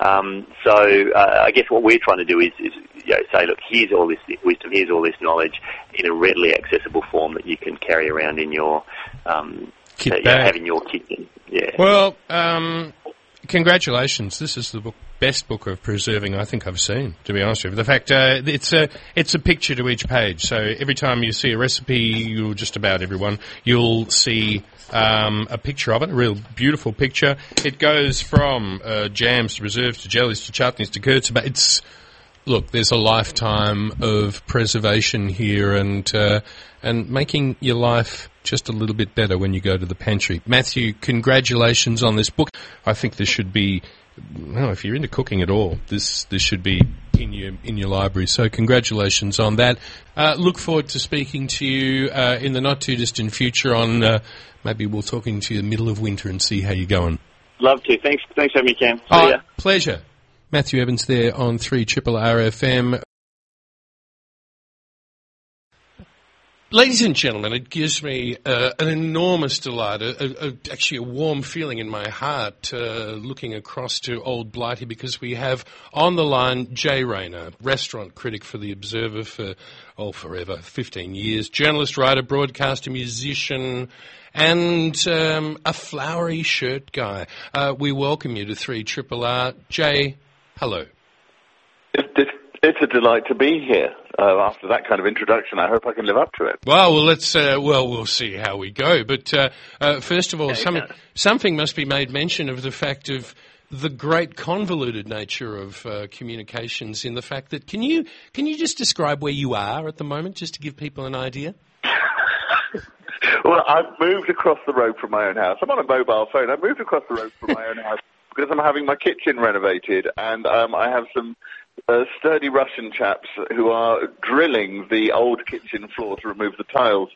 Um, so uh, I guess what we're trying to do is, is you know, say, look, here's all this wisdom, here's all this knowledge in a readily accessible form that you can carry around in your um, Kit uh, you know, in your kitchen. Yeah. Well, um, congratulations. This is the book best book of preserving I think I've seen. To be honest with you, the fact uh, it's a it's a picture to each page. So every time you see a recipe, you'll just about everyone you'll see um, a picture of it, a real beautiful picture. It goes from uh, jams to preserves to jellies to chutneys to curds. But it's look, there's a lifetime of preservation here and uh, and making your life just a little bit better when you go to the pantry. Matthew, congratulations on this book. I think this should be well, if you're into cooking at all, this this should be in your in your library. So congratulations on that. Uh, look forward to speaking to you uh, in the not too distant future. On uh, maybe we'll talking to you in the middle of winter and see how you're going. Love to. Thanks. Thanks for having me, Cam. See Oh, ya. pleasure. Matthew Evans there on three Triple RFM. Ladies and gentlemen, it gives me uh, an enormous delight, a, a, actually a warm feeling in my heart uh, looking across to Old Blighty because we have on the line Jay Rayner, restaurant critic for The Observer for, oh, forever, 15 years, journalist, writer, broadcaster, musician, and um, a flowery shirt guy. Uh, we welcome you to 3 Triple R. Jay, hello. It, it's a delight to be here. Uh, after that kind of introduction, I hope I can live up to it. Well, well, let's. Uh, well, we'll see how we go. But uh, uh, first of all, some, something must be made mention of the fact of the great convoluted nature of uh, communications. In the fact that can you can you just describe where you are at the moment, just to give people an idea? Well, I've moved across the road from my own house. I'm on a mobile phone. I've moved across the road from my own house because I'm having my kitchen renovated, and um, I have some uh, sturdy Russian chaps who are drilling the old kitchen floor to remove the tiles.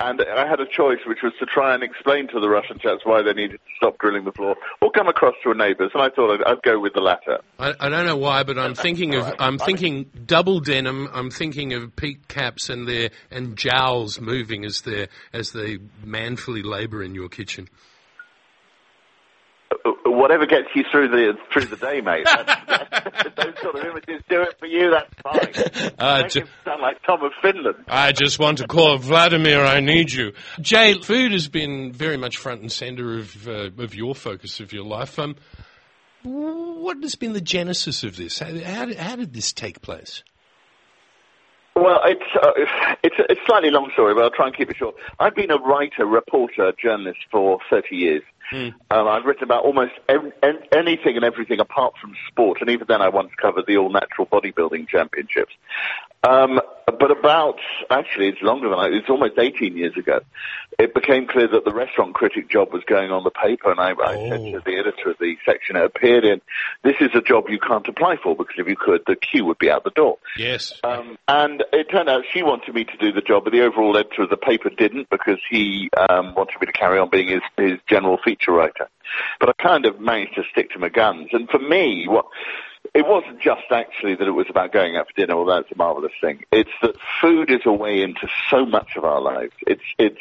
And I had a choice, which was to try and explain to the Russian chaps why they needed to stop drilling the floor, or come across to a neighbour's. And I thought I'd, I'd go with the latter. I, I don't know why, but I'm thinking of I'm thinking double denim. I'm thinking of peaked caps and their and jowls moving as they as they manfully labour in your kitchen. Uh, Whatever gets you through the through the day, mate. That's, those sort of images do it for you. That's fine. Uh, Make ju- sound like Tom of Finland. I just want to call Vladimir. I need you, Jay. Food has been very much front and centre of uh, of your focus of your life. Um, what has been the genesis of this? How, how, did, how did this take place? Well, it's uh, it's it's a slightly long story, but I'll try and keep it short. I've been a writer, reporter, journalist for 30 years. Um, I've written about almost ev- an- anything and everything apart from sport, and even then, I once covered the All Natural Bodybuilding Championships. Um, but about actually, it's longer than I. It's almost 18 years ago. It became clear that the restaurant critic job was going on the paper, and I, I said to the editor of the section it appeared in, "This is a job you can't apply for because if you could, the queue would be out the door." Yes. Um, and it turned out she wanted me to do the job, but the overall editor of the paper didn't because he um, wanted me to carry on being his, his general feature writer. But I kind of managed to stick to my guns. And for me, what it wasn't just actually that it was about going out for dinner, although that's a marvelous thing. It's that food is a way into so much of our lives. It's it's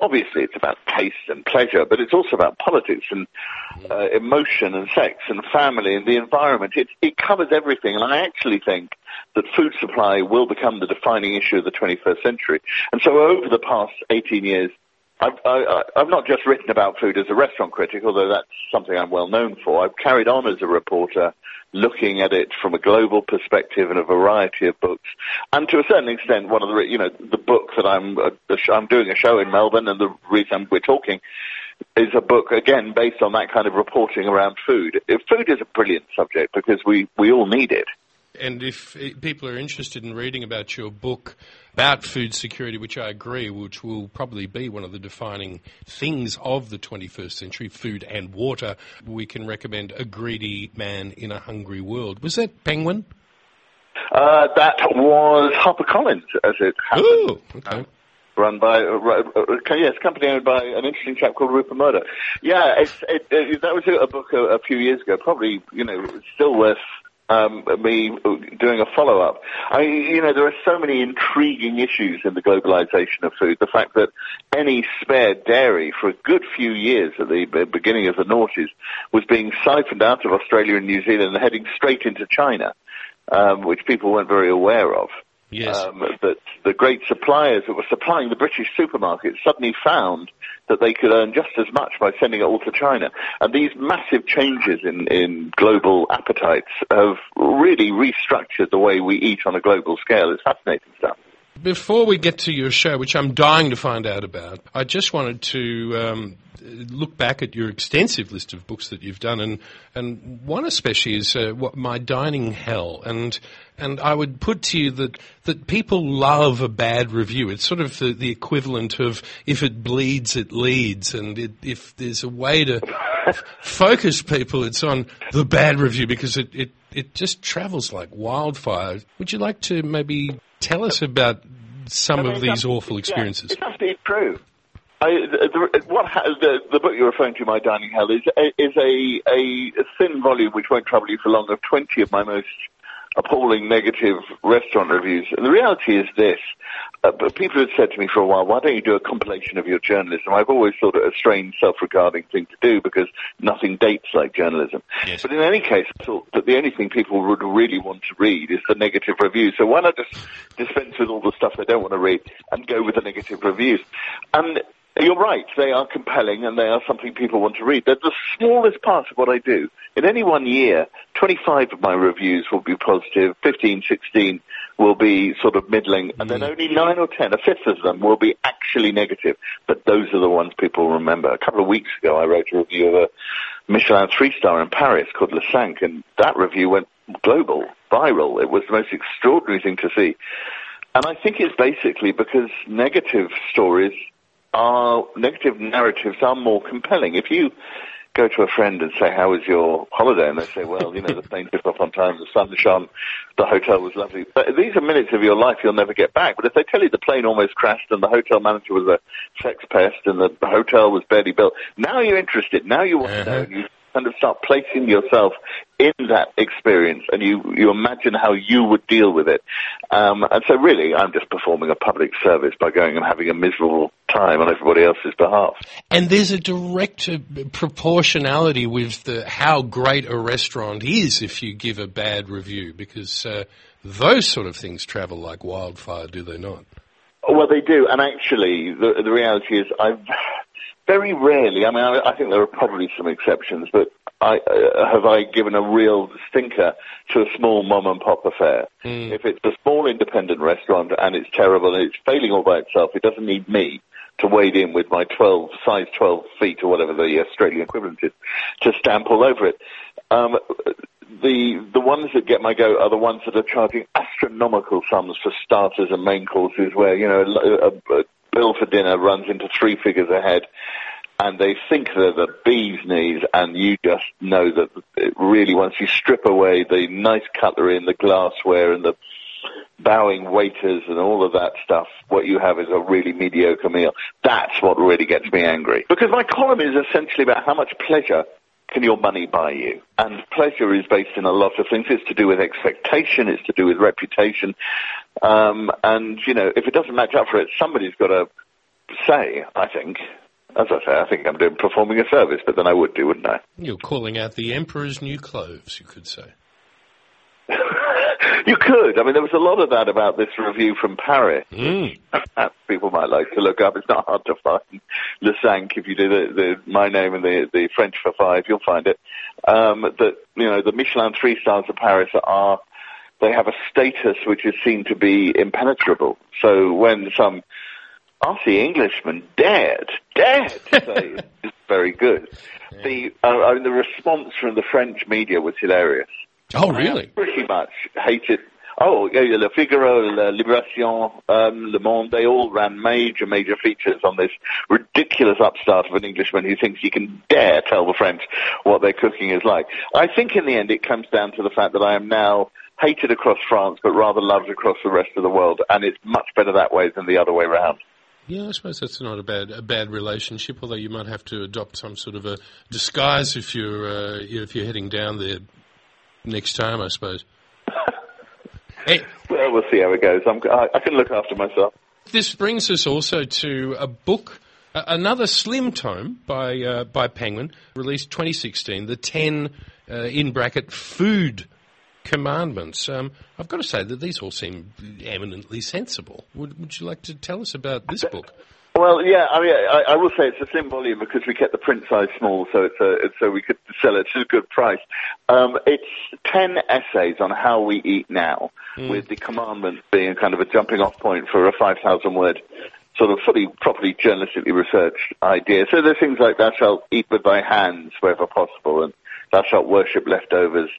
obviously it's about taste and pleasure, but it's also about politics and uh, emotion and sex and family and the environment. It it covers everything, and I actually think that food supply will become the defining issue of the 21st century. And so over the past 18 years, I've, I, I've not just written about food as a restaurant critic, although that's something I'm well known for. I've carried on as a reporter, looking at it from a global perspective in a variety of books, and to a certain extent, one of the you know the book that I'm uh, I'm doing a show in Melbourne, and the reason we're talking is a book again based on that kind of reporting around food. Food is a brilliant subject because we we all need it. And if uh, people are interested in reading about your book about food security, which I agree, which will probably be one of the defining things of the 21st century, food and water, we can recommend A Greedy Man in a Hungry World. Was that Penguin? Uh, that was HarperCollins, as it happened. Ooh, okay. run by uh, uh, yes, company owned by an interesting chap called Rupert Murdoch. Yeah, it's, it, it, that was a, a book a, a few years ago. Probably, you know, still worth um, me doing a follow up. I mean, you know, there are so many intriguing issues in the globalization of food. The fact that any spare dairy for a good few years at the beginning of the noughties was being siphoned out of Australia and New Zealand and heading straight into China, um, which people weren't very aware of. Yes. Um, that the great suppliers that were supplying the British supermarkets suddenly found that they could earn just as much by sending it all to China. And these massive changes in, in global appetites have really restructured the way we eat on a global scale. It's fascinating stuff. Before we get to your show, which I'm dying to find out about, I just wanted to um, look back at your extensive list of books that you've done, and and one especially is uh, what my dining hell, and and I would put to you that that people love a bad review. It's sort of the, the equivalent of if it bleeds, it leads, and it, if there's a way to focus people, it's on the bad review because it, it it just travels like wildfire. Would you like to maybe tell us about some I mean, of these awful experiences? Yeah, it's absolutely true. I, the, the, what ha- the, the book you're referring to, My Dining Hell, is a, is a, a thin volume which won't trouble you for long of 20 of my most appalling negative restaurant reviews. And the reality is this. Uh, but people have said to me for a while, why don't you do a compilation of your journalism? I've always thought it a strange, self-regarding thing to do because nothing dates like journalism. Yes. But in any case, I thought that the only thing people would really want to read is the negative reviews. So why not just dispense with all the stuff they don't want to read and go with the negative reviews? And you're right, they are compelling and they are something people want to read. They're the smallest part of what I do. In any one year, 25 of my reviews will be positive, 15, 16 will be sort of middling, and then mm. only 9 or 10, a fifth of them will be actually negative. But those are the ones people remember. A couple of weeks ago, I wrote a review of a Michelin three-star in Paris called Le Cinq, and that review went global, viral. It was the most extraordinary thing to see. And I think it's basically because negative stories are, negative narratives are more compelling. If you go to a friend and say, how was your holiday? And they say, well, you know, the plane took off on time, the sun shone, the hotel was lovely. But these are minutes of your life you'll never get back. But if they tell you the plane almost crashed and the hotel manager was a sex pest and the hotel was barely built, now you're interested. Now you want to know. Uh-huh. You kind of start placing yourself in that experience and you, you imagine how you would deal with it. Um, and so really, I'm just performing a public service by going and having a miserable time on everybody else's behalf. And there's a direct proportionality with the, how great a restaurant is if you give a bad review, because uh, those sort of things travel like wildfire, do they not? Well, they do, and actually, the the reality is, I've very rarely. I mean, I, I think there are probably some exceptions, but I uh, have I given a real stinker to a small mom and pop affair. If it's a small independent restaurant and it's terrible and it's failing all by itself, it doesn't need me to wade in with my 12 size 12 feet or whatever the Australian equivalent is to stamp all over it. Um, the the ones that get my goat are the ones that are charging astronomical sums for starters and main courses, where you know a, a, a bill for dinner runs into three figures ahead, and they think they're the bee's knees, and you just know that it really once you strip away the nice cutlery and the glassware and the bowing waiters and all of that stuff, what you have is a really mediocre meal. That's what really gets me angry. Because my column is essentially about how much pleasure can your money buy you? And pleasure is based in a lot of things. It's to do with expectation. It's to do with reputation. Um, and, you know, if it doesn't match up for it, somebody's got to say, I think. As I say, I think I'm doing performing a service, but then I would do, wouldn't I? You're calling out the emperor's new clothes, you could say. You could. I mean, there was a lot of that about this review from Paris. Mm. People might like to look up. It's not hard to find. Le Cinq, if you do the, the my name and the the French for five, you'll find it. Um, that you know the Michelin three stars of Paris are they have a status which is seen to be impenetrable. So when some Aussie Englishman dared dared to say it's very good, the uh, I mean the response from the French media was hilarious Oh, really? pretty much hated. Oh, yeah, Le Figaro, Le Libération, um, Le Monde, they all ran major, major features on this ridiculous upstart of an Englishman who thinks he can dare tell the French what their cooking is like. I think in the end it comes down to the fact that I am now hated across France, but rather loved across the rest of the world, and it's much better that way than the other way round. Yeah, I suppose that's not a bad a bad relationship. Although you might have to adopt some sort of a disguise if you're uh, if you're heading down there next time, I suppose. hey, Well, we'll see how it goes. I'm, I, I can look after myself. this brings us also to a book, another slim tome by uh, by Penguin, released 2016. The ten uh, in bracket food commandments. Um, I've got to say that these all seem eminently sensible. Would, would you like to tell us about this book? Well, yeah, I mean, I, I will say it's a slim volume because we kept the print size small, so it's a, it's, so we could sell it at a good price. Um, it's ten essays on how we eat now, with the commandment being kind of a jumping off point for a five thousand word sort of fully, properly journalistically researched idea. So there's things like thou shalt eat with thy hands wherever possible, and thou shalt worship leftovers.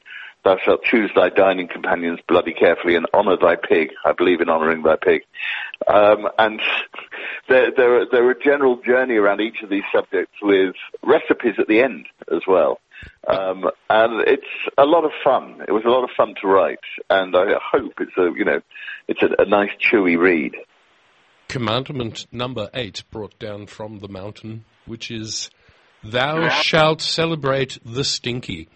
Thou shalt choose thy dining companions bloody carefully and honour thy pig. I believe in honouring thy pig. Um, and there, there, are, there are a general journey around each of these subjects with recipes at the end as well. Um, and it's a lot of fun. It was a lot of fun to write, and I hope it's a you know it's a, a nice chewy read. Commandment number eight, brought down from the mountain, which is, "Thou shalt celebrate the stinky."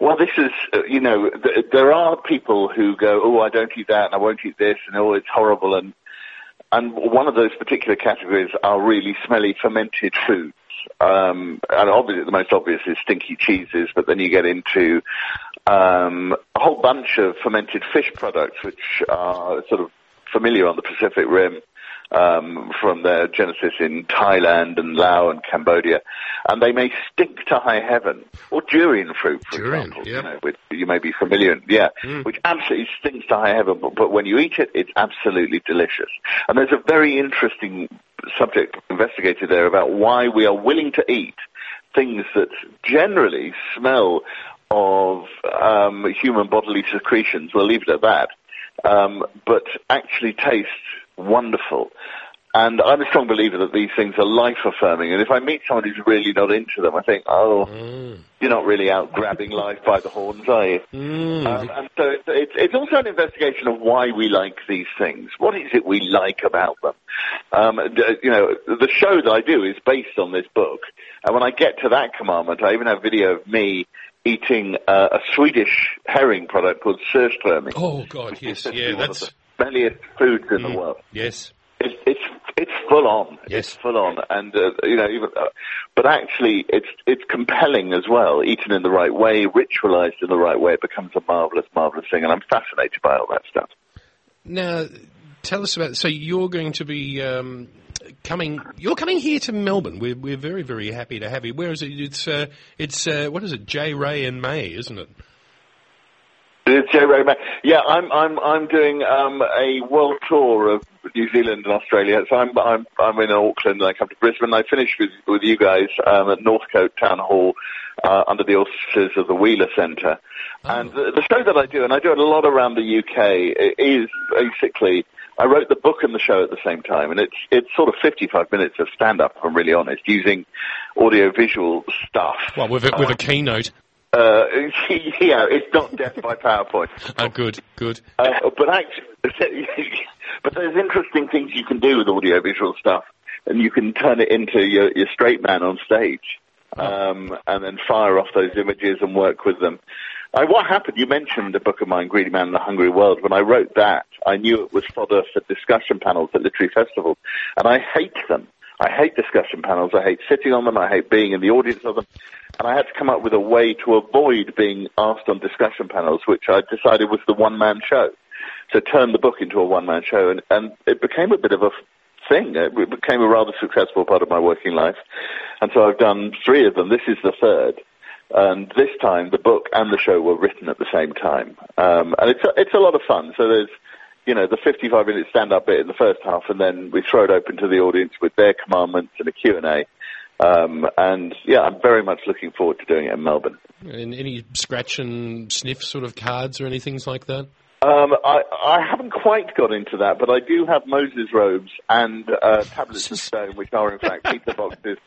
Well, this is, uh, you know, th- there are people who go, oh, I don't eat that and I won't eat this and oh, it's horrible. And, and one of those particular categories are really smelly fermented foods. Um, and obviously the most obvious is stinky cheeses, but then you get into, um, a whole bunch of fermented fish products, which are sort of familiar on the Pacific Rim um, from their genesis in Thailand and Laos and Cambodia, and they may stink to high heaven. Or durian fruit, for Durian, example, yeah. you know, which you may be familiar, yeah, which absolutely stinks to high heaven. But, but when you eat it, it's absolutely delicious. And there's a very interesting subject investigated there about why we are willing to eat things that generally smell of um, human bodily secretions. We'll leave it at that um, but actually taste wonderful. And I'm a strong believer that these things are life affirming. And if I meet someone who's really not into them, I think, oh, you're not really out grabbing life by the horns, are you? Um, and so it's, it's, it's also an investigation of why we like these things. What is it we like about them? Um, you know, the show that I do is based on this book. And when I get to that commandment, I even have video of me eating uh, a Swedish herring product called surströmming. Oh God, yes, yeah, that's smelliest foods in the world. yes. It's it's it's full on. Yes. It's full on, and uh, you know, even, uh, but actually, it's it's compelling as well. Eaten in the right way, ritualized in the right way, it becomes a marvelous, marvelous thing, and I'm fascinated by all that stuff. Now, tell us about. So you're going to be um, coming. You're coming here to Melbourne. We're we're very very happy to have you. Where is it? It's uh, it's uh, what is it? J Ray and May, isn't it? It's Joe Rogan. Yeah, I'm I'm I'm doing um, a world tour of New Zealand and Australia. So I'm I'm I'm in Auckland and I come to Brisbane. I finish with with you guys um, at Northcote Town Hall uh, under the auspices of the Wheeler Centre. And the, the show that I do, and I do it a lot around the UK, is basically I wrote the book and the show at the same time, and it's it's sort of 55 minutes of stand up. If I'm really honest, using audio visual stuff. Well, with a, with a keynote. Uh, yeah, it's not death by PowerPoint. Oh, good, good. Uh, but actually, but there's interesting things you can do with audiovisual stuff, and you can turn it into your, your straight man on stage, um, and then fire off those images and work with them. Uh, what happened? You mentioned a book of mine, Greedy Man and the Hungry World. When I wrote that, I knew it was fodder for discussion panels at literary festivals, and I hate them. I hate discussion panels. I hate sitting on them. I hate being in the audience of them. And I had to come up with a way to avoid being asked on discussion panels, which I decided was the one-man show. So turn the book into a one-man show, and, and it became a bit of a thing. It became a rather successful part of my working life. And so I've done three of them. This is the third. And this time, the book and the show were written at the same time. Um, and it's a, it's a lot of fun. So there's, you know, the 55 minute stand up bit in the first half, and then we throw it open to the audience with their commandments and a Q&A. Um, and yeah, I'm very much looking forward to doing it in Melbourne. And any scratch and sniff sort of cards or anything like that? Um, I, I haven't quite got into that, but I do have Moses robes and uh, tablets of stone, which are in fact pizza boxes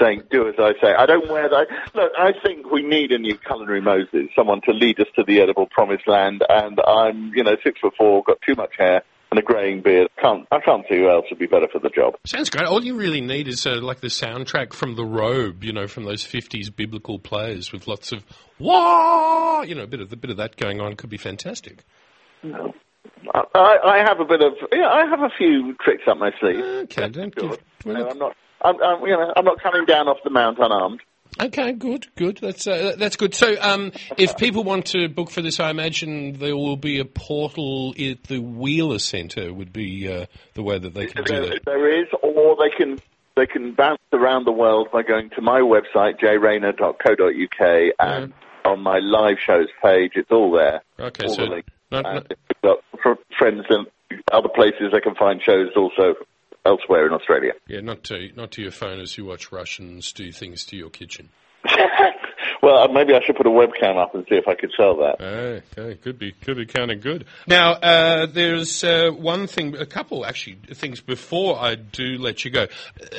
saying, do as I say. I don't wear that. Look, I think we need a new culinary Moses, someone to lead us to the edible promised land, and I'm, you know, six foot four, got too much hair, and a greying beard. Can't, I can't see who else would be better for the job. Sounds great. All you really need is uh, like the soundtrack from The Robe, you know, from those 50s biblical plays with lots of wah, you know, a bit of, a bit of that going on could be fantastic. I, I I have a bit of, yeah, I have a few tricks up my sleeve. Okay, don't give, well, No, I'm not, I'm, I'm, you know, I'm not coming down off the mount unarmed. Okay, good, good. That's uh, that's good. So, um, if people want to book for this, I imagine there will be a portal at the Wheeler Centre. Would be uh, the way that they can do There, that. there is, or they can they can bounce around the world by going to my website jayrayner.co.uk and on my live shows page. It's all there. Okay, all so the not- and not- friends in other places, they can find shows also elsewhere in Australia. Yeah, not to not to your phone as you watch Russians do things to your kitchen. well, uh, maybe I should put a webcam up and see if I could sell that. Okay, could be could be kind of good. Now, uh, there's uh, one thing, a couple actually things before I do let you go,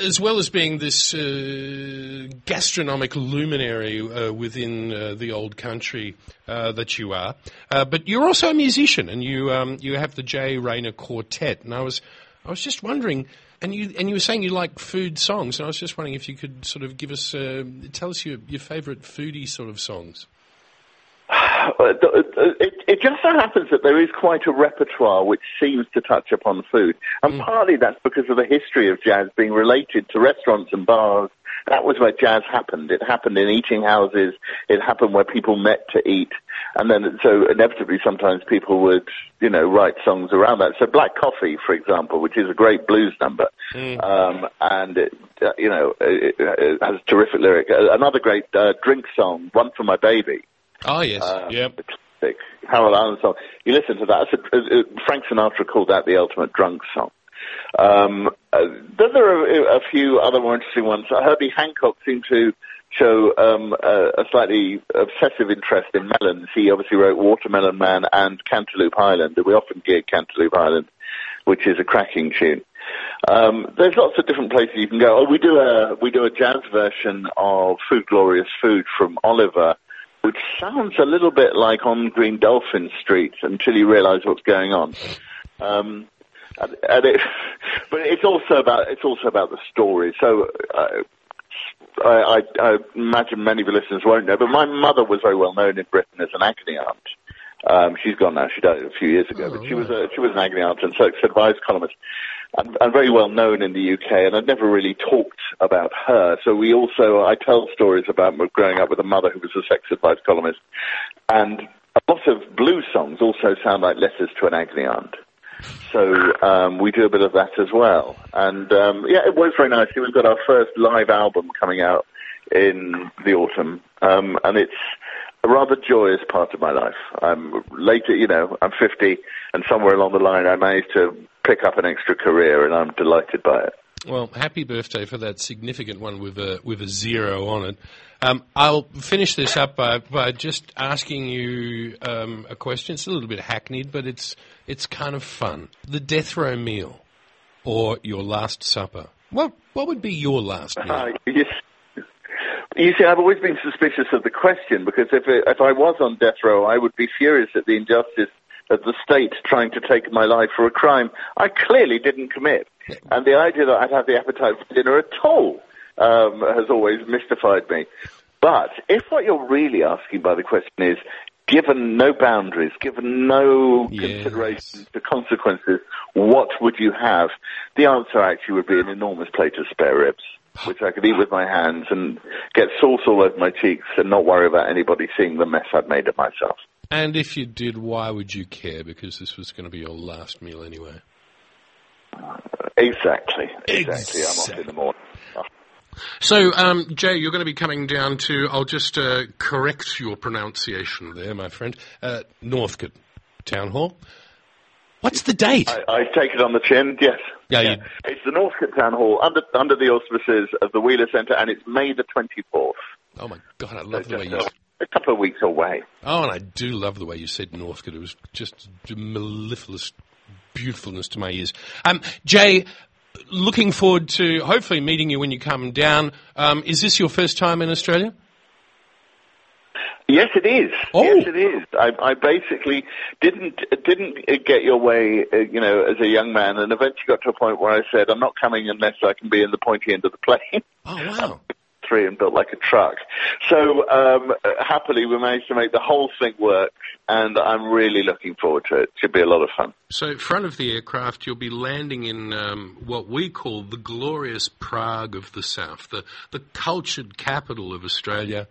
as well as being this uh, gastronomic luminary uh, within uh, the old country uh, that you are. Uh, but you're also a musician, and you um, you have the Jay Rayner Quartet. And I was I was just wondering. And you and you were saying you like food songs, and I was just wondering if you could sort of give us, uh, tell us your, your favourite foodie sort of songs. It, it just so happens that there is quite a repertoire which seems to touch upon food. And partly that's because of the history of jazz being related to restaurants and bars. That was where jazz happened. It happened in eating houses. It happened where people met to eat. And then, so inevitably sometimes people would, you know, write songs around that. So Black Coffee, for example, which is a great blues number, um, and it, uh, you know, it, it has a terrific lyric. Uh, Another great uh, drink song, One for My Baby. Oh yes, Um, yep. classic Harold Arlen song. You listen to that. It's a, uh, Frank Sinatra called that the ultimate drunk song. Um, uh, then there are a, few other more interesting ones. Herbie Hancock seemed to show um, a, a slightly obsessive interest in melons. He obviously wrote Watermelon Man and Cantaloupe Island, and we often gig Cantaloupe Island, which is a cracking tune. Um, there's lots of different places you can go. Oh, we do a we do a jazz version of "Food Glorious Food" from Oliver, which sounds a little bit like on Green Dolphin Street until you realise what's going on. Um, and, and it, but it's also about it's also about the story. So uh, I, I, I imagine many of the listeners won't know, but my mother was very well known in Britain as an agony aunt. Um, she's gone now. She died a few years ago, but she was a she was an agony aunt and sex advice columnist, and, and very well known in the UK. And I'd never really talked about her. So we also I tell stories about growing up with a mother who was a sex advice columnist, and a lot of blues songs also sound like letters to an agony aunt. So um, we do a bit of that as well. And um, yeah, it was very nice. We've got our first live album coming out in the autumn, um, and it's a rather joyous part of my life. I'm later, you know, I'm 50, and somewhere along the line, I managed to pick up an extra career, and I'm delighted by it. Well, happy birthday for that significant one with a with a zero on it. Um, I'll finish this up by, by just asking you um, a question. It's a little bit hackneyed, but it's it's kind of fun. The death row meal or your last supper. What what would be your last meal? Uh, yes. You see, I've always been suspicious of the question because if it, if I was on death row, I would be furious at the injustice of the state trying to take my life for a crime I clearly didn't commit. And the idea that I'd have the appetite for dinner at all um, has always mystified me. But if what you're really asking by the question is, given no boundaries, given no Yes. consideration to consequences, what would you have? The answer actually would be an enormous plate of spare ribs, which I could eat with my hands and get sauce all over my cheeks and not worry about anybody seeing the mess I'd made of myself. And if you did, why would you care? Because this was going to be your last meal anyway. Exactly. Exactly. I'm off in the morning. So, um, Jay, you're going to be coming down to, I'll just uh, correct your pronunciation there, my friend, uh, Northcote Town Hall. What's the date? I, I take it on the chin, yes. Yeah, you- It's the Northcote Town Hall under, under the auspices of the Wheeler Centre and it's May the 24th. oh my God, I love the way you. A, couple of weeks away. Oh, and I do love the way you said Northcote. It was just mellifluous beautifulness to my ears. Um, Jay, looking forward to hopefully meeting you when you come down. Um, is this your first time in Australia? Yes, it is. Oh. Yes, it is. I, I basically didn't didn't get your way, uh, you know, as a young man, and eventually got to a point where I said, "I'm not coming unless I can be in the pointy end of the plane." Oh, wow. Three and built like a truck. So um, happily, we managed to make the whole thing work, and I'm really looking forward to it. It should be a lot of fun. So, front of the aircraft, you'll be landing in um, what we call the glorious Prague of the South, the the cultured capital of Australia.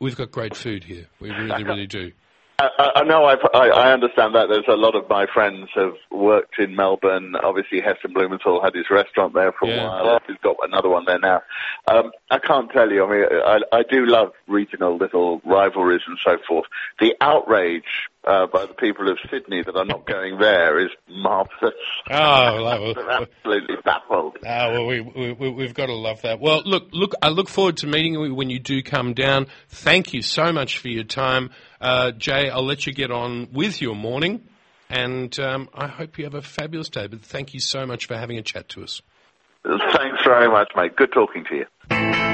We've got great food here. We really, really do. I, I know. I've, I, I understand that. There's a lot of my friends have worked in Melbourne. Obviously, Heston Blumenthal had his restaurant there for a Yeah. while. He's got another one there now. Um, I can't tell you. I mean, I, I do love regional little rivalries and so forth. The outrage uh, by the people of Sydney that I'm not going there is marvellous. Oh, well, I'm absolutely baffled. Ah, well, we, we, we- we've got to love that. Well, look, look, I look forward to meeting you when you do come down. Thank you so much for your time. Uh, Jay, I'll let you get on with your morning, and um, I hope you have a fabulous day. But thank you so much for having a chat to us. Thanks very much, mate. Good talking to you.